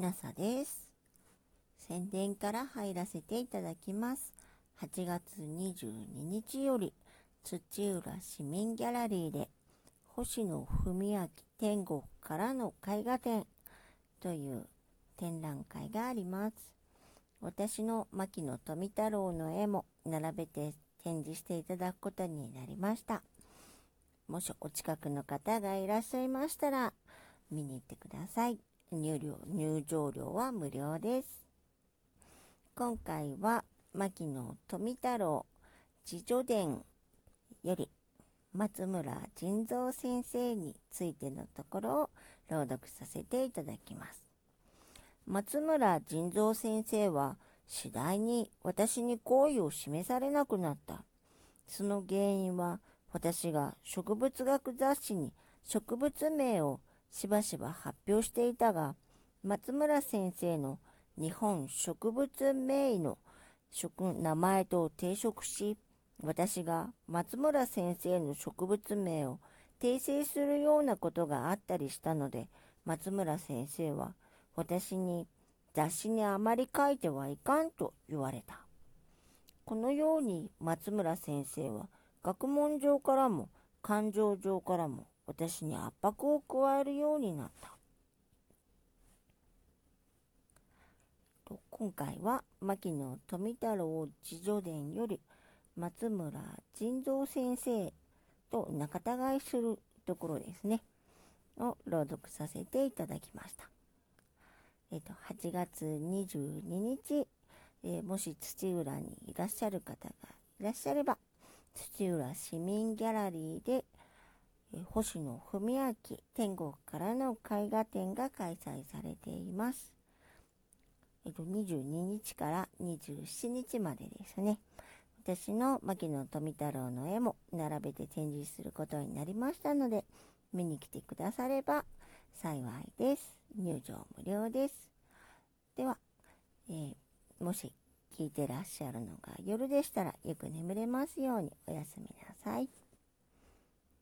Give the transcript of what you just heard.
ひなさです。宣伝から入らせていただきます。8月22日より土浦市民ギャラリーで星野文明天国からの絵画展という展覧会があります。私の牧野富太郎の絵も並べて展示していただくことになりました。もしお近くの方がいらっしゃいましたら見に行ってください。入料入場料は無料です。今回は牧野富太郎自助伝より松村仁蔵先生についてのところを朗読させていただきます。松村仁蔵先生は次第に私に好意を示されなくなった。その原因は私が植物学雑誌に植物名をしばしば発表していたが、松村先生の日本植物名医の名前と抵触し、私が松村先生の植物名を訂正するようなことがあったりしたので、松村先生は私に雑誌にあまり書いてはいかんと言われた。このように松村先生は学問上からも感情上からも私に圧迫を加えるようになった。今回は牧野富太郎自助伝より松村仁蔵先生と仲違いするところですね。を朗読させていただきました。えっ、と、8月22日、えー、もし土浦にいらっしゃる方がいらっしゃれば、土浦市民ギャラリーで、星野文明天国からの絵画展が開催されています。えっ、と、22日から27日までですね。私の牧野富太郎の絵も並べて展示することになりましたので、見に来てくだされば幸いです。入場無料です。では、えー、もし聞いてらっしゃるのが夜でしたらよく眠れますようにおやすみなさい。